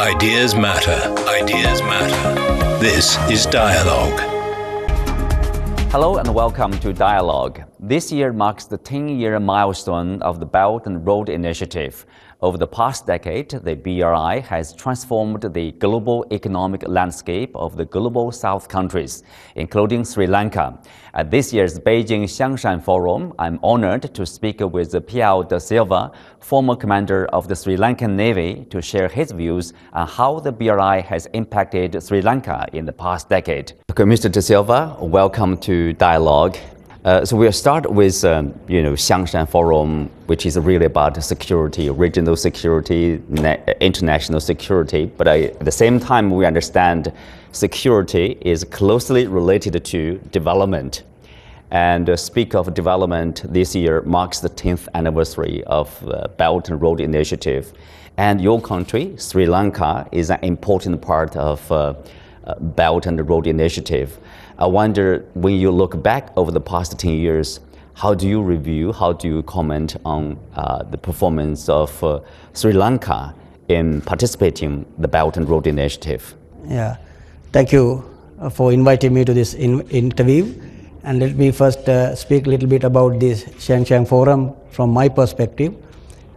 Ideas matter. Ideas matter. This is Dialogue. Hello and welcome to Dialogue. This year marks the 10 year milestone of the Belt and Road Initiative. Over the past decade, the BRI has transformed the global economic landscape of the global South countries, including Sri Lanka. At this year's Beijing Xiangshan Forum, I'm honored to speak with Piyal De Silva, former commander of the Sri Lankan Navy, to share his views on how the BRI has impacted Sri Lanka in the past decade. Mr. da Silva, welcome to Dialogue. Uh, so we'll start with, um, you know, Xiangshan Forum, which is really about security, regional security, international security. But I, at the same time, we understand security is closely related to development. And uh, speak of development, this year marks the 10th anniversary of the Belt and Road Initiative. And your country, Sri Lanka, is an important part of uh, uh Belt and Road Initiative. I wonder when you look back over the past 10 years, how do you review, how do you comment on uh, the performance of uh, Sri Lanka in participating in the Belt and Road Initiative? Yeah, thank you uh, for inviting me to this in interview. And let me first uh, speak a little bit about this Xiangshan Forum from my perspective.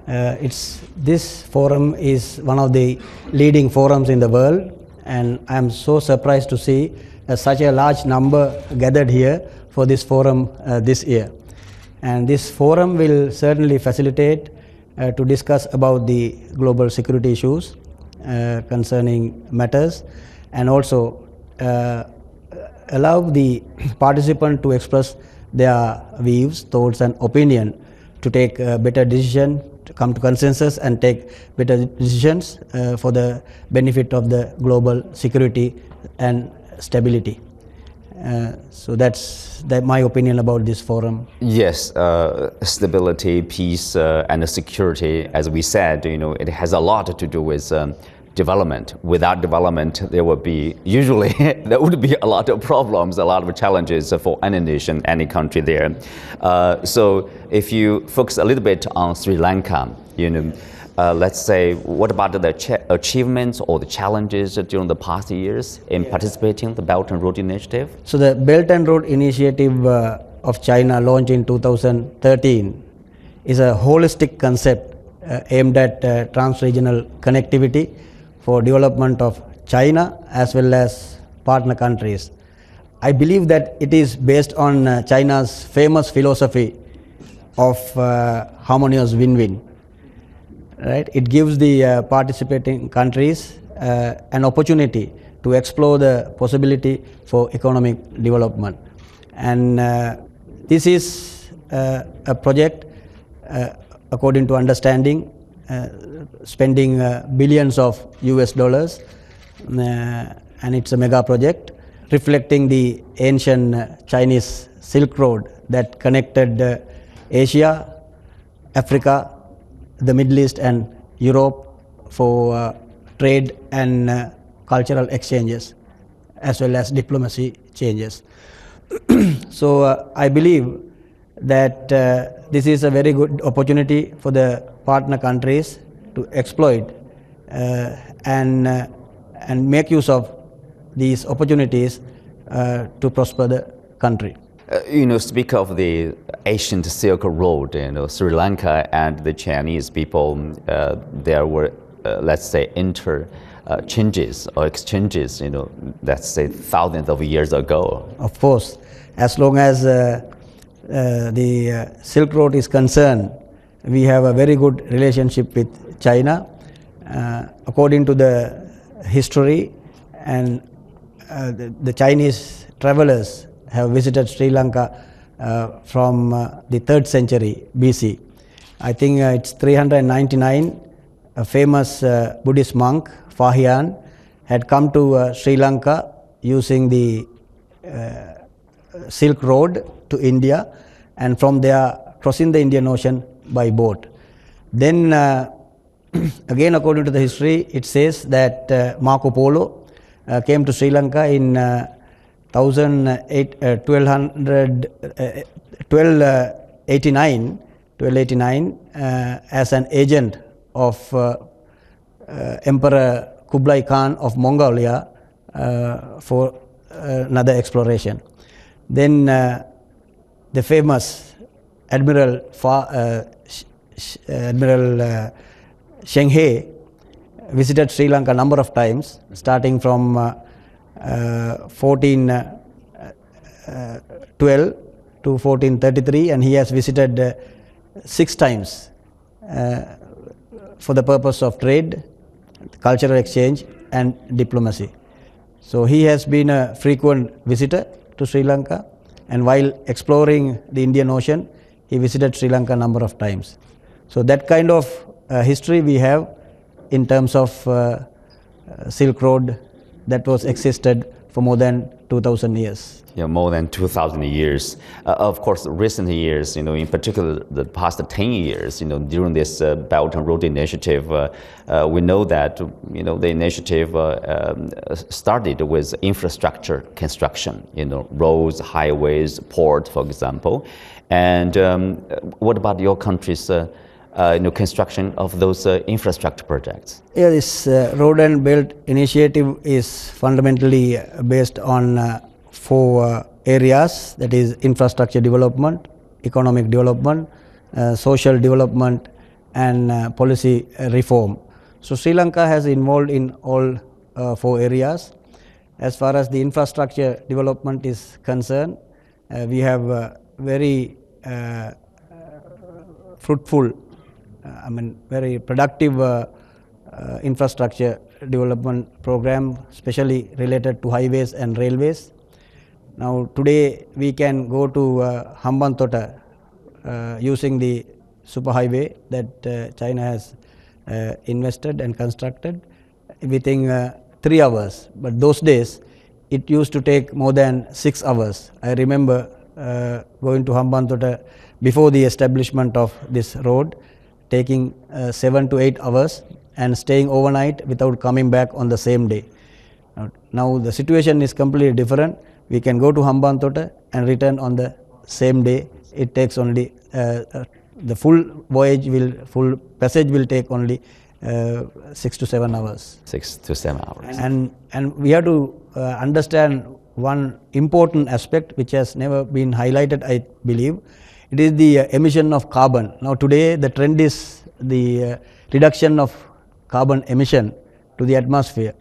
Uh, it's, this forum is one of the leading forums in the world, and I'm so surprised to see such a large number gathered here for this forum uh, this year. And this forum will certainly facilitate uh, to discuss about the global security issues concerning matters and also allow the participant to express their views, thoughts, and opinion to take a better decision, to come to consensus, and take better decisions uh, for the benefit of the global security and stability. Uh, so that's that my opinion about this forum. Yes, uh, stability, peace, uh, and security. As we said, you know, it has a lot to do with um, development. Without development, there would be usually there would be a lot of problems, a lot of challenges for any nation, any country there. Uh, so if you focus a little bit on Sri Lanka, you know uh, let's say, what about the achievements or the challenges during the past years in participating in the Belt and Road Initiative? So the Belt and Road Initiative uh, of China launched in 2013 is a holistic concept uh, aimed at uh, trans-regional connectivity for development of China as well as partner countries. I believe that it is based on uh, China's famous philosophy of uh, harmonious win-win right? It gives the uh, participating countries uh, an opportunity to explore the possibility for economic development. And uh, this is uh, a project, uh, according to understanding, uh, spending billions of US dollars, and it's a mega project reflecting the ancient Chinese Silk Road that connected Asia, Africa, the Middle East and Europe for uh, trade and uh, cultural exchanges as well as diplomacy changes. so uh, I believe that uh, this is a very good opportunity for the partner countries to exploit uh, and uh, and make use of these opportunities to prosper the country. Uh, you know, speak of the ancient Silk Road, you know, Sri Lanka and the Chinese people, uh, there were, uh, let's say, inter uh, changes or exchanges, you know, let's say thousands of years ago. Of course, as long as uh, the Silk Road is concerned, we have a very good relationship with China. according to the history and the, the Chinese travelers have visited Sri Lanka uh, from uh, the 3rd century BC. I think uh, it's 399. A famous uh, Buddhist monk, Fahian, had come to uh, Sri Lanka using the Silk Road to India and from there crossing the Indian Ocean by boat. Then, again, according to the history, it says that Marco Polo came to Sri Lanka in 1289 uh, 1289 uh, uh, as an agent of Emperor Kublai Khan of Mongolia uh, for uh, another exploration. Then uh, the famous Admiral Fa, uh, Admiral uh, Zheng He visited Sri Lanka a number of times, starting from uh, uh, 1412 to 1433, and he has visited uh, six times uh, for the purpose of trade, cultural exchange, and diplomacy. So he has been a frequent visitor to Sri Lanka, and while exploring the Indian Ocean, he visited Sri Lanka a number of times. So that kind of uh, history we have in terms of uh, uh, Silk Road that was existed for more than 2000 years. Yeah, more than 2,000 years. Uh, of course, recent years, you know, in particular the past 10 years, you know, during this uh, Belt and Road Initiative, uh, uh we know that, you know, the initiative uh, um, started with infrastructure construction, you know, roads, highways, ports, for example. And um, what about your country's uh, you know, construction of those uh, infrastructure projects? Yeah, this uh, Road and Belt initiative is fundamentally based on uh, four uh, areas that is infrastructure development, economic development, uh, social development, and policy reform. So, Sri Lanka has involved in all four areas. As far as the infrastructure development is concerned, we have very fruitful, I mean, very productive uh, uh, infrastructure development program, especially related to highways and railways. Now, today we can go to uh, Hambantota uh, using the superhighway that uh, China has uh, invested and constructed within uh, three hours. But those days, it used to take more than six hours. I remember going to Hambantota before the establishment of this road, taking uh, seven to eight hours and staying overnight without coming back on the same day. Now, now the situation is completely different. We can go to Hambantota and return on the same day. It takes only uh, uh, the full voyage will full passage will take only uh, six to seven hours. Six to seven hours. And and we have to uh, understand one important aspect which has never been highlighted. I believe it is the uh, emission of carbon. Now today the trend is the uh, reduction of carbon emission to the atmosphere.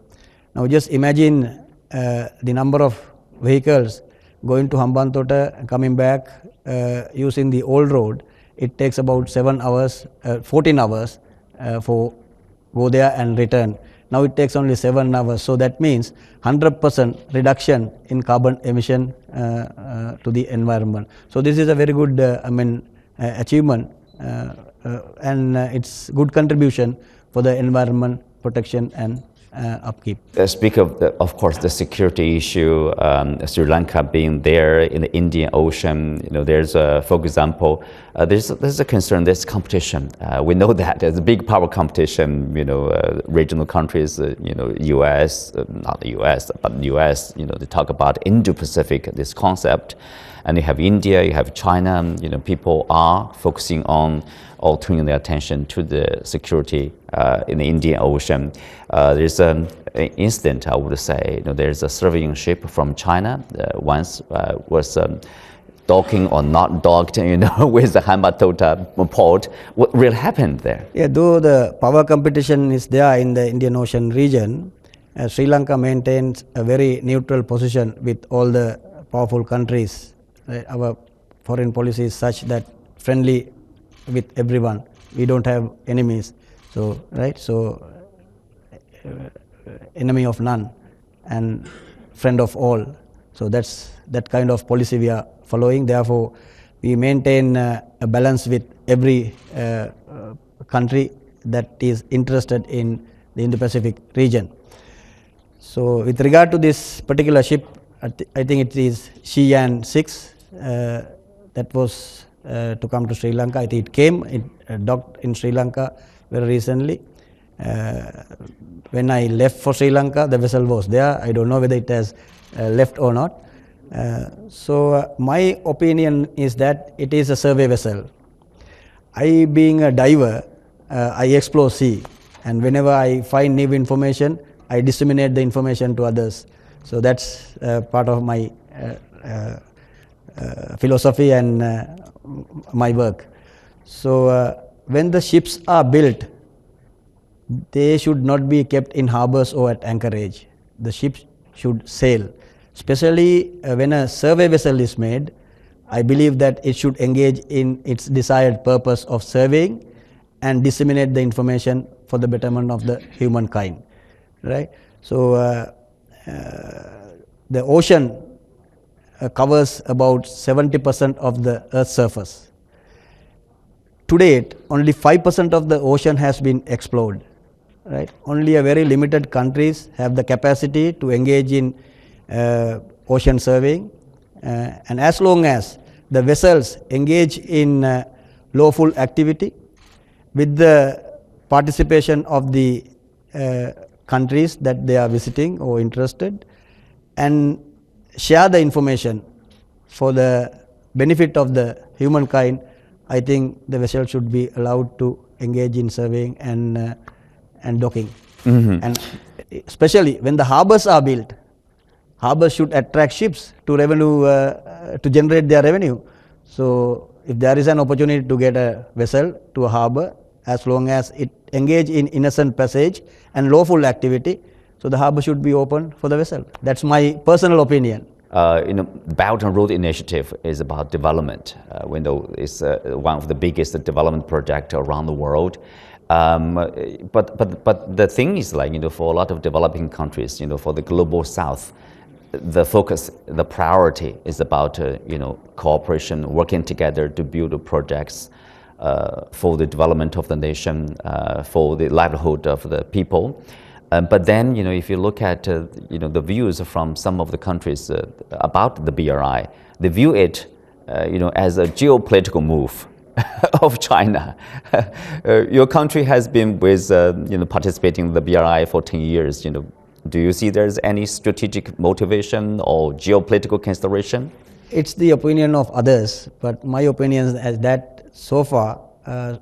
Now just imagine uh, the number of vehicles going to Hambantota coming back uh, using the old road. It takes about 7 hours, uh, 14 hours uh, for go there and return. Now it takes only 7 hours. So that means 100% reduction in carbon emission uh, uh, to the environment. So this is a very good, uh, I mean, uh, achievement uh, and it's good contribution for the environment protection and upkeep. Uh, speak of, the, of course, the security issue, um, Sri Lanka being there in the Indian Ocean. You know, there's, a, for example, uh, there's, there's a concern. There's competition. Uh, we know that there's a big power competition. You know, regional countries. You know, U.S. not the U.S. but U.S. You know, they talk about Indo-Pacific this concept, and you have India, you have China. You know, people are focusing on or turning their attention to the security uh, in the Indian Ocean. Uh, there's an incident, I would say, you know, there's a surveying ship from China uh, once uh, was um, docking or not docked, you know, with the Hambantota port. What really happened there? Yeah, though the power competition is there in the Indian Ocean region, uh, Sri Lanka maintains a very neutral position with all the powerful countries. Right? Our foreign policy is such that friendly with everyone. We don't have enemies. So right. So uh, enemy of none and friend of all. So that's that kind of policy we are following. Therefore, we maintain uh, a balance with every uh, uh, country that is interested in the Indo-Pacific region. So, with regard to this particular ship, I, th- I think it is Shiyan 6 uh, that was uh, to come to Sri Lanka. I think it came, it uh, docked in Sri Lanka very recently. Uh, when I left for Sri Lanka, the vessel was there. I don't know whether it has uh, left or not. Uh, so, my opinion is that it is a survey vessel. I, being a diver, I explore sea, and whenever I find new information, I disseminate the information to others. So that's part of my uh, uh philosophy and uh, my work. So uh, when the ships are built, they should not be kept in harbors or at anchorage. The ships should sail. Especially when a survey vessel is made, I believe that it should engage in its desired purpose of surveying and disseminate the information for the betterment of the humankind. Right? So, uh, uh, the ocean uh, covers about 70% of the Earth's surface. To date, only 5% of the ocean has been explored. Right? Only a very limited countries have the capacity to engage in uh, ocean surveying. Uh, and as long as the vessels engage in uh, lawful activity with the participation of the uh, countries that they are visiting or interested and share the information for the benefit of the humankind, I think the vessel should be allowed to engage in surveying and, uh, and docking. Mm-hmm. And especially when the harbors are built, harbors should attract ships to revenue uh, to generate their revenue. So if there is an opportunity to get a vessel to a harbor, as long as it engage in innocent passage and lawful activity, so the harbor should be open for the vessel. That's my personal opinion. Uh, you know, Belt and Road Initiative is about development. Uh, window is uh, one of the biggest development projects around the world. Um, but, but, but the thing is like, you know, for a lot of developing countries, you know, for the global south, the focus, the priority is about, uh, you know, cooperation, working together to build projects uh, for the development of the nation, uh, for the livelihood of the people. Um, but then, you know, if you look at, uh, you know, the views from some of the countries uh, about the BRI, they view it, uh, you know, as a geopolitical move of China. Uh, your country has been with, uh, you know, participating in the BRI for 10 years, you know. Do you see there's any strategic motivation or geopolitical consideration? It's the opinion of others, but my opinion is that so far uh,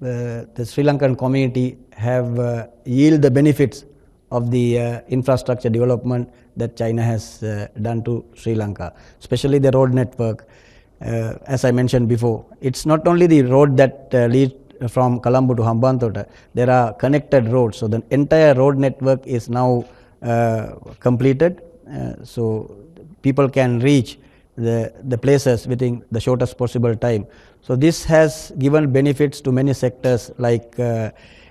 the Sri Lankan community have uh, yield the benefits of the uh, infrastructure development that China has uh, done to Sri Lanka, especially the road network. Uh, as I mentioned before, it's not only the road that uh, leads from Colombo to Hambantota, there are connected roads. So the entire road network is now uh, completed. so people can reach the, the places within the shortest possible time. So this has given benefits to many sectors like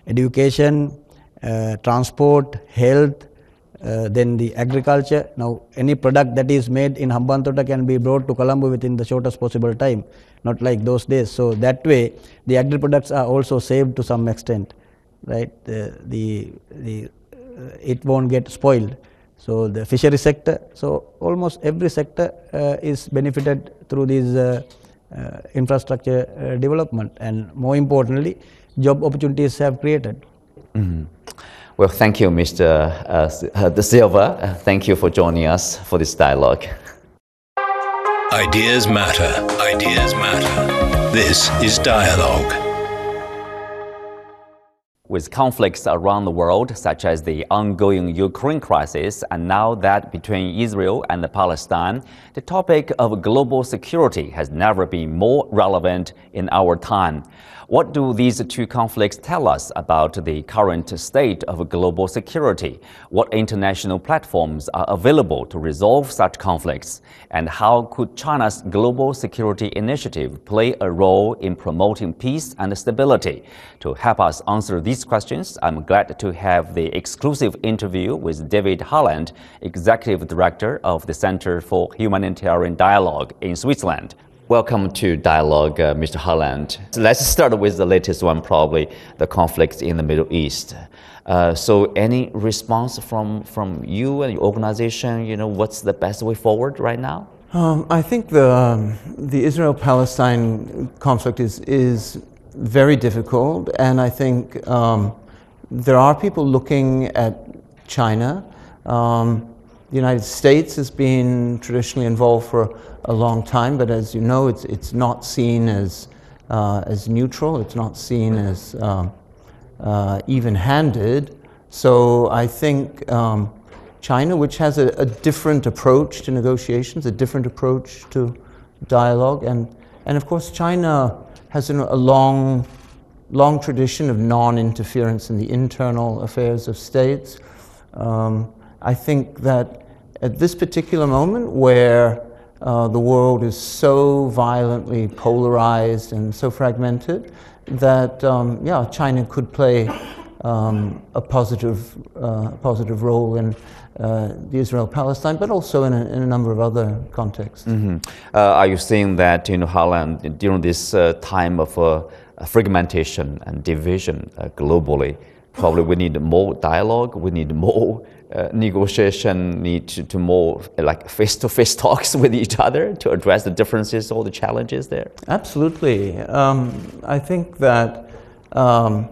education, uh, transport, health, uh, then the agriculture. Now any product that is made in Hambantota can be brought to Colombo within the shortest possible time, not like those days. So that way the agri products are also saved to some extent, right? The, the, the uh, it won't get spoiled. So the fishery sector, so almost every sector uh, is benefited through these uh, uh, infrastructure development and more importantly, job opportunities have created. Mm-hmm. Well, thank you, Mr. Uh, De Silva. thank you for joining us for this dialogue. Ideas matter. Ideas matter. This is Dialogue. With conflicts around the world, such as the ongoing Ukraine crisis and now that between Israel and Palestine, the topic of global security has never been more relevant in our time. What do these two conflicts tell us about the current state of global security? What international platforms are available to resolve such conflicts? And how could China's global security initiative play a role in promoting peace and stability? To help us answer these questions, I'm glad to have the exclusive interview with David Harland, Executive Director of the Center for Humanitarian Dialogue in Switzerland. Welcome to Dialogue, uh, Mr. Harland. So let's start with the latest one, probably the conflict in the Middle East. Uh, so, any response from, from you and your organization? You know, what's the best way forward right now? Um, I think the, um, the Israel Palestine conflict is, is very difficult, and I think um, there are people looking at China. Um, the United States has been traditionally involved for a long time, but as you know, it's, it's not seen as, uh, as neutral, it's not seen as um, uh, even handed. So I think um, China, which has a, a, different approach to negotiations, a different approach to dialogue, and, and of course, China has a long, long tradition of non interference in the internal affairs of states. Um, I think that at this particular moment, where uh, the world is so violently polarized and so fragmented, that um, yeah, China could play um, a positive, uh, positive role in uh, the Israel-Palestine, but also in a, in a, number of other contexts. Mm-hmm. Uh, are you saying that in Harland, during this uh, time of uh, fragmentation and division globally, probably we need more dialogue, we need more uh, negotiation, need to, to, more like face-to-face talks with each other to address the differences or the challenges there? Absolutely. Um, I think that um,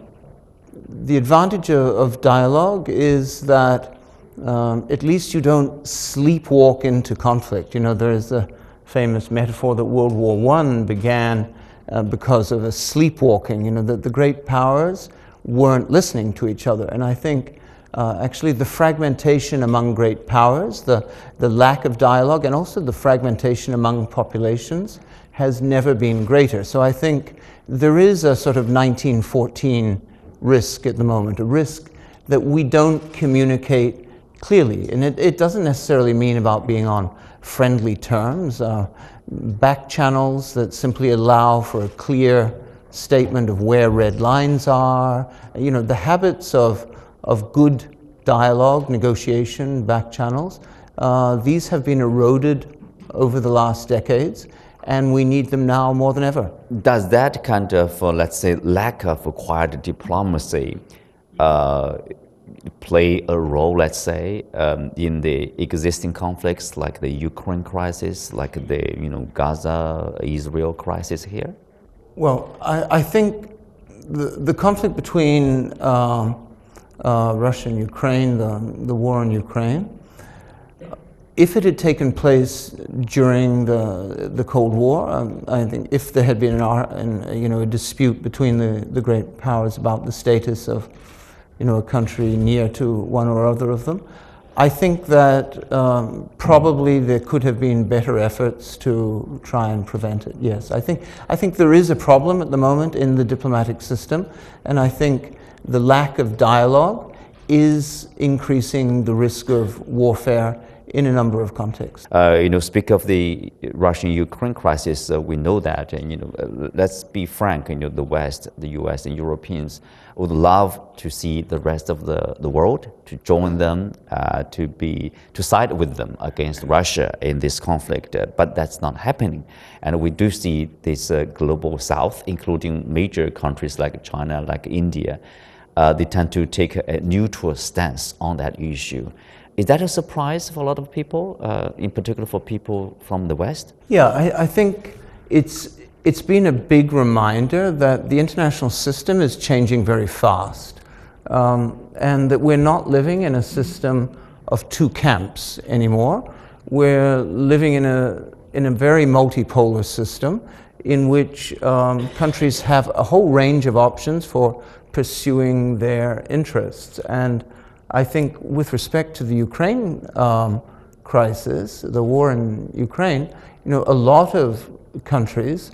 the advantage of, of, dialogue is that um, at least you don't sleepwalk into conflict. You know, there is a famous metaphor that World War I began uh, because of a sleepwalking, you know, that the great powers weren't listening to each other. And I think uh, actually the fragmentation among great powers, the, the lack of dialogue, and also the fragmentation among populations has never been greater. So I think there is a sort of 1914 risk at the moment, a risk that we don't communicate clearly. And it, it doesn't necessarily mean about being on friendly terms, uh, back channels that simply allow for a clear statement of where red lines are, you know, the habits of of good dialogue, negotiation, back channels. Uh, these have been eroded over the last decades, and we need them now more than ever. Does that kind of, uh, let's say, lack of quiet diplomacy uh, play a role, let's say, um, in the existing conflicts like the Ukraine crisis, like the you know Gaza-Israel crisis here? Well, I, I think the, the conflict between um, uh, Russia and Ukraine, the, the war in Ukraine, if it had taken place during the, the Cold War, um, I think if there had been an, an, you know, a dispute between the, the great powers about the status of you know, a country near to one or other of them, I think that um, probably there could have been better efforts to try and prevent it. Yes, I think, I think there is a problem at the moment in the diplomatic system, and I think the lack of dialogue is increasing the risk of warfare in a number of contexts. Uh, you know, speak of the Russian-Ukraine crisis, uh, we know that, and you know, uh, let's be frank. You know, the West, the U.S. and Europeans would love to see the rest of the, the world to join them, uh, to be to side with them against Russia in this conflict, uh, but that's not happening. And we do see this uh, global South, including major countries like China, like India they tend to take a neutral stance on that issue. Is that a surprise for a lot of people, uh, in particular for people from the West? Yeah, I, I, think it's, it's been a big reminder that the international system is changing very fast um, and that we're not living in a system of two camps anymore. We're living in a, in a very multipolar system in which um, countries have a whole range of options for pursuing their interests. And I think with respect to the Ukraine um, crisis, the war in Ukraine, you know, a lot of countries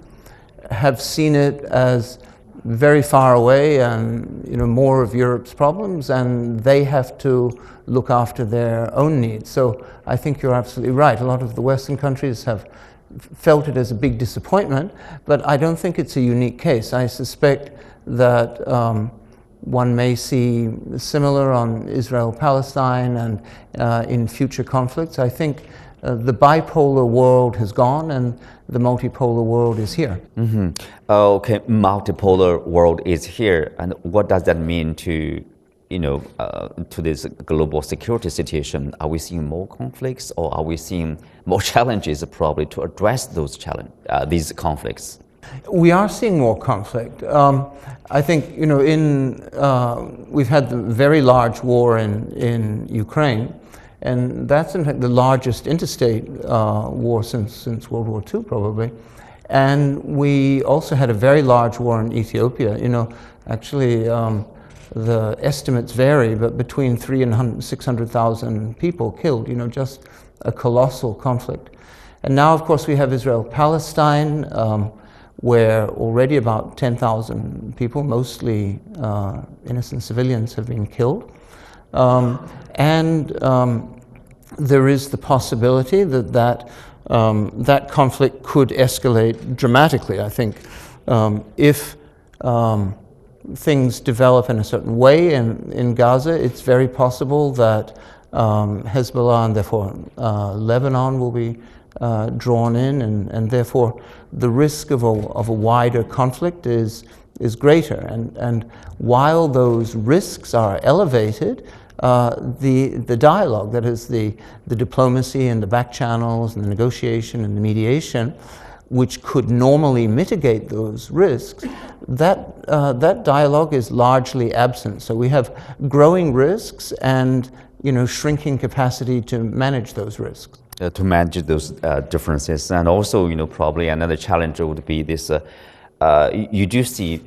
have seen it as very far away and you know more of Europe's problems, and they have to look after their own needs. So I think you're absolutely right. A lot of the Western countries have felt it as a big disappointment, but I don't think it's a unique case. I suspect that um, one may see similar on Israel Palestine and uh, in future conflicts. I think uh, the bipolar world has gone and the multipolar world is here. Mm-hmm. Okay, multipolar world is here. And what does that mean to you know, uh, to this global security situation, are we seeing more conflicts or are we seeing more challenges probably to address those challenge, uh, these conflicts? We are seeing more conflict. Um, I think, you know, in, uh, we've had the very large war in, in Ukraine, and that's in fact the largest interstate uh, war since, since World War II, probably. And we also had a very large war in Ethiopia. You know, actually, um, the estimates vary, but between three and 600,000 people killed, you know, just a colossal conflict. And now, of course, we have Israel Palestine, um, where already about 10,000 people, mostly uh, innocent civilians, have been killed. Um, and um, there is the possibility that that, um, that conflict could escalate dramatically, I think, um, if um, things develop in a certain way in, in Gaza, it's very possible that um, Hezbollah and therefore uh, Lebanon will be uh, drawn in, and, and therefore the risk of a, of a wider conflict is, is greater. And, and while those risks are elevated, uh, the, the dialogue, that is, the, the diplomacy and the back channels and the negotiation and the mediation, which could normally mitigate those risks, that, uh, that dialogue is largely absent. So we have growing risks and you know, shrinking capacity to manage those risks. Uh, to manage those uh, differences, and also, you know, probably another challenge would be this: uh, uh you do see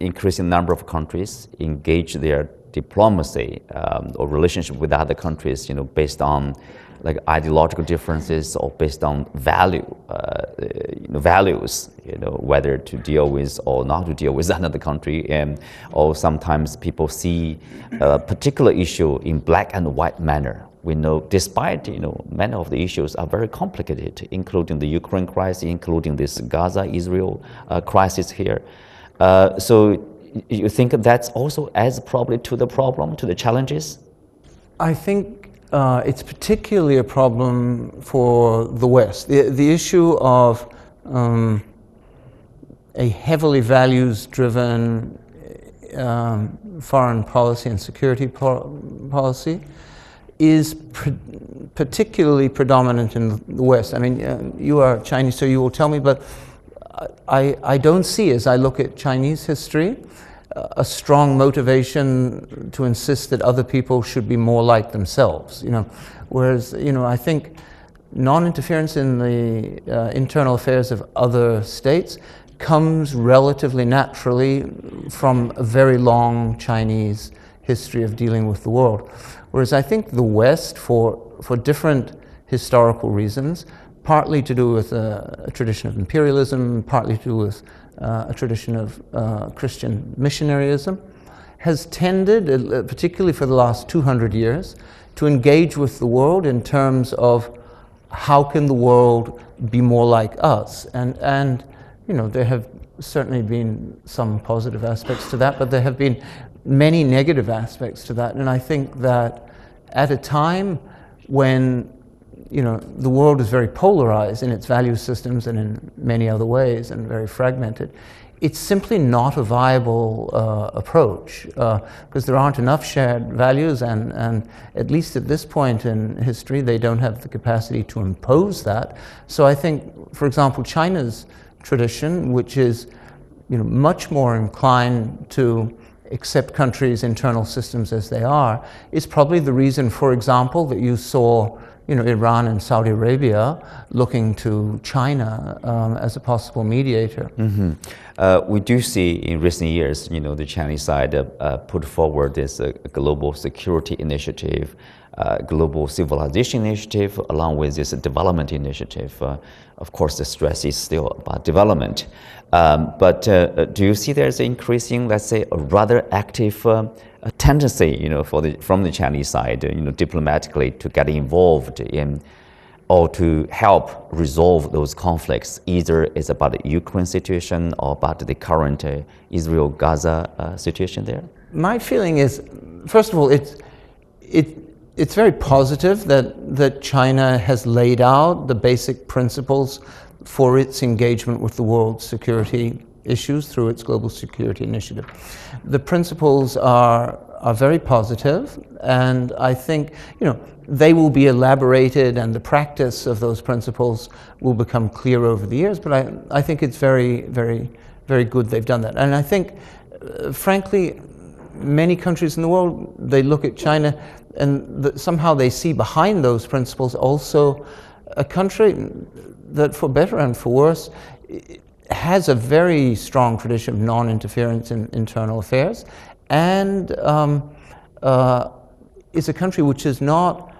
increasing number of countries engage their diplomacy um, or relationship with other countries, you know, based on like ideological differences or based on value, uh, you know, values, you know, whether to deal with or not to deal with another country. And, or sometimes people see a particular issue in black and white manner. We know, despite you know, many of the issues are very complicated, including the Ukraine crisis, including this Gaza-Israel uh, crisis here. Uh, so you think that's also adds probably to the problem, to the challenges? I think uh, it's particularly a problem for the West. The, the issue of um, a heavily values driven um, foreign policy and security po- policy is particularly predominant in the West. I mean, uh, you are Chinese, so you will tell me, but I, I don't see, as I look at Chinese history, a strong motivation to insist that other people should be more like themselves. You know, whereas you know I think non-interference in the uh, internal affairs of other states comes relatively naturally from a very long Chinese history of dealing with the world. Whereas I think the West, for for different historical reasons, partly to do with a, a tradition of imperialism, partly to do with uh, a tradition of uh, Christian missionaryism, has tended, uh, particularly for the last 200 years, to engage with the world in terms of how can the world be more like us. And, and you know, there have certainly been some positive aspects to that, but there have been many negative aspects to that. And I think that at a time when you know, the world is very polarized in its value systems and in many other ways and very fragmented. It's simply not a viable uh, approach because uh, there aren't enough shared values, and, and at least at this point in history, they don't have the capacity to impose that. So I think, for example, China's tradition, which is you know, much more inclined to accept countries' internal systems as they are, is probably the reason, for example, that you saw you know, Iran and Saudi Arabia looking to China um, as a possible mediator. Mm-hmm. Uh, we do see in recent years, you know, the Chinese side uh, uh, put forward this uh, global security initiative, uh, global civilization initiative, along with this development initiative. Uh, of course, the stress is still about development. Um, but do you see there's increasing, let's say, a rather active a tendency, you know, for the, from the Chinese side, you know, diplomatically to get involved in or to help resolve those conflicts. Either it's about the Ukraine situation or about the current uh, Israel-Gaza uh, situation there. My feeling is, first of all, it's it, it's very positive that that China has laid out the basic principles for its engagement with the world security issues through its Global Security Initiative. The principles are, are very positive, and I think, you know, they will be elaborated and the practice of those principles will become clear over the years, but I, I think it's very, very, very good they've done that. And I think, uh, frankly, many countries in the world, they look at China and somehow they see behind those principles also a country that, for better and for worse, has a very strong tradition of non interference in internal affairs and um, uh, is a country which has not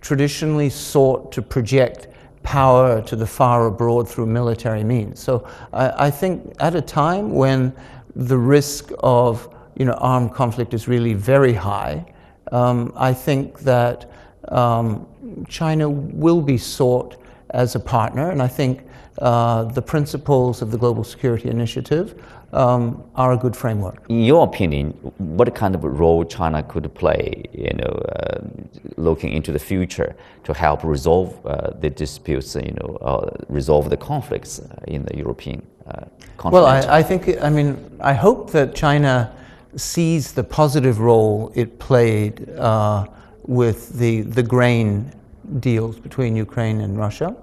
traditionally sought to project power to the far abroad through military means. So I, I think at a time when the risk of you know, armed conflict is really very high, um, I think that um, China will be sought as a partner, and I think uh, the principles of the Global Security Initiative um, are a good framework. In your opinion, what kind of role China could play, you know, uh, looking into the future to help resolve uh, the disputes, you know, uh, resolve the conflicts in the European uh, continent? Well, I, I think, I mean, I hope that China sees the positive role it played uh, with the, the grain deals between Ukraine and Russia,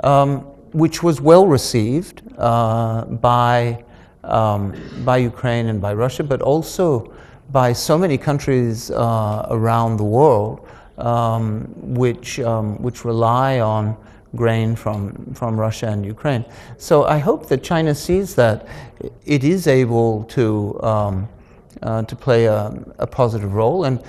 um, which was well received uh, by, um, by Ukraine and by Russia, but also by so many countries uh, around the world um, which, um, which rely on grain from, from Russia and Ukraine. So I hope that China sees that it is able to, um, uh, to play a, a, positive role. And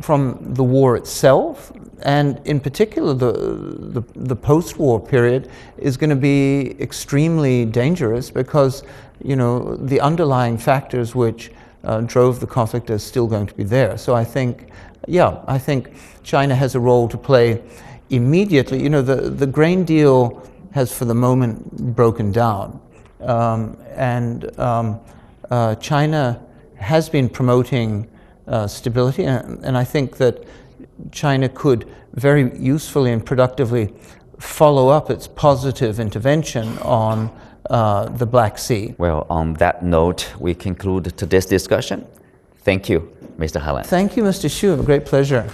from the war itself, and in particular the, the, the post-war period, is going to be extremely dangerous because you know, the underlying factors which uh, drove the conflict are still going to be there. So I think, yeah, I think China has a role to play immediately. You know, the, the grain deal has for the moment broken down. Um, and um, uh, China has been promoting uh, stability, and, and I think that China could very usefully and productively follow up its positive intervention on uh, the Black Sea. Well, on that note, we conclude today's discussion. Thank you, Mr. Harland. Thank you, Mr. Xu. A great pleasure.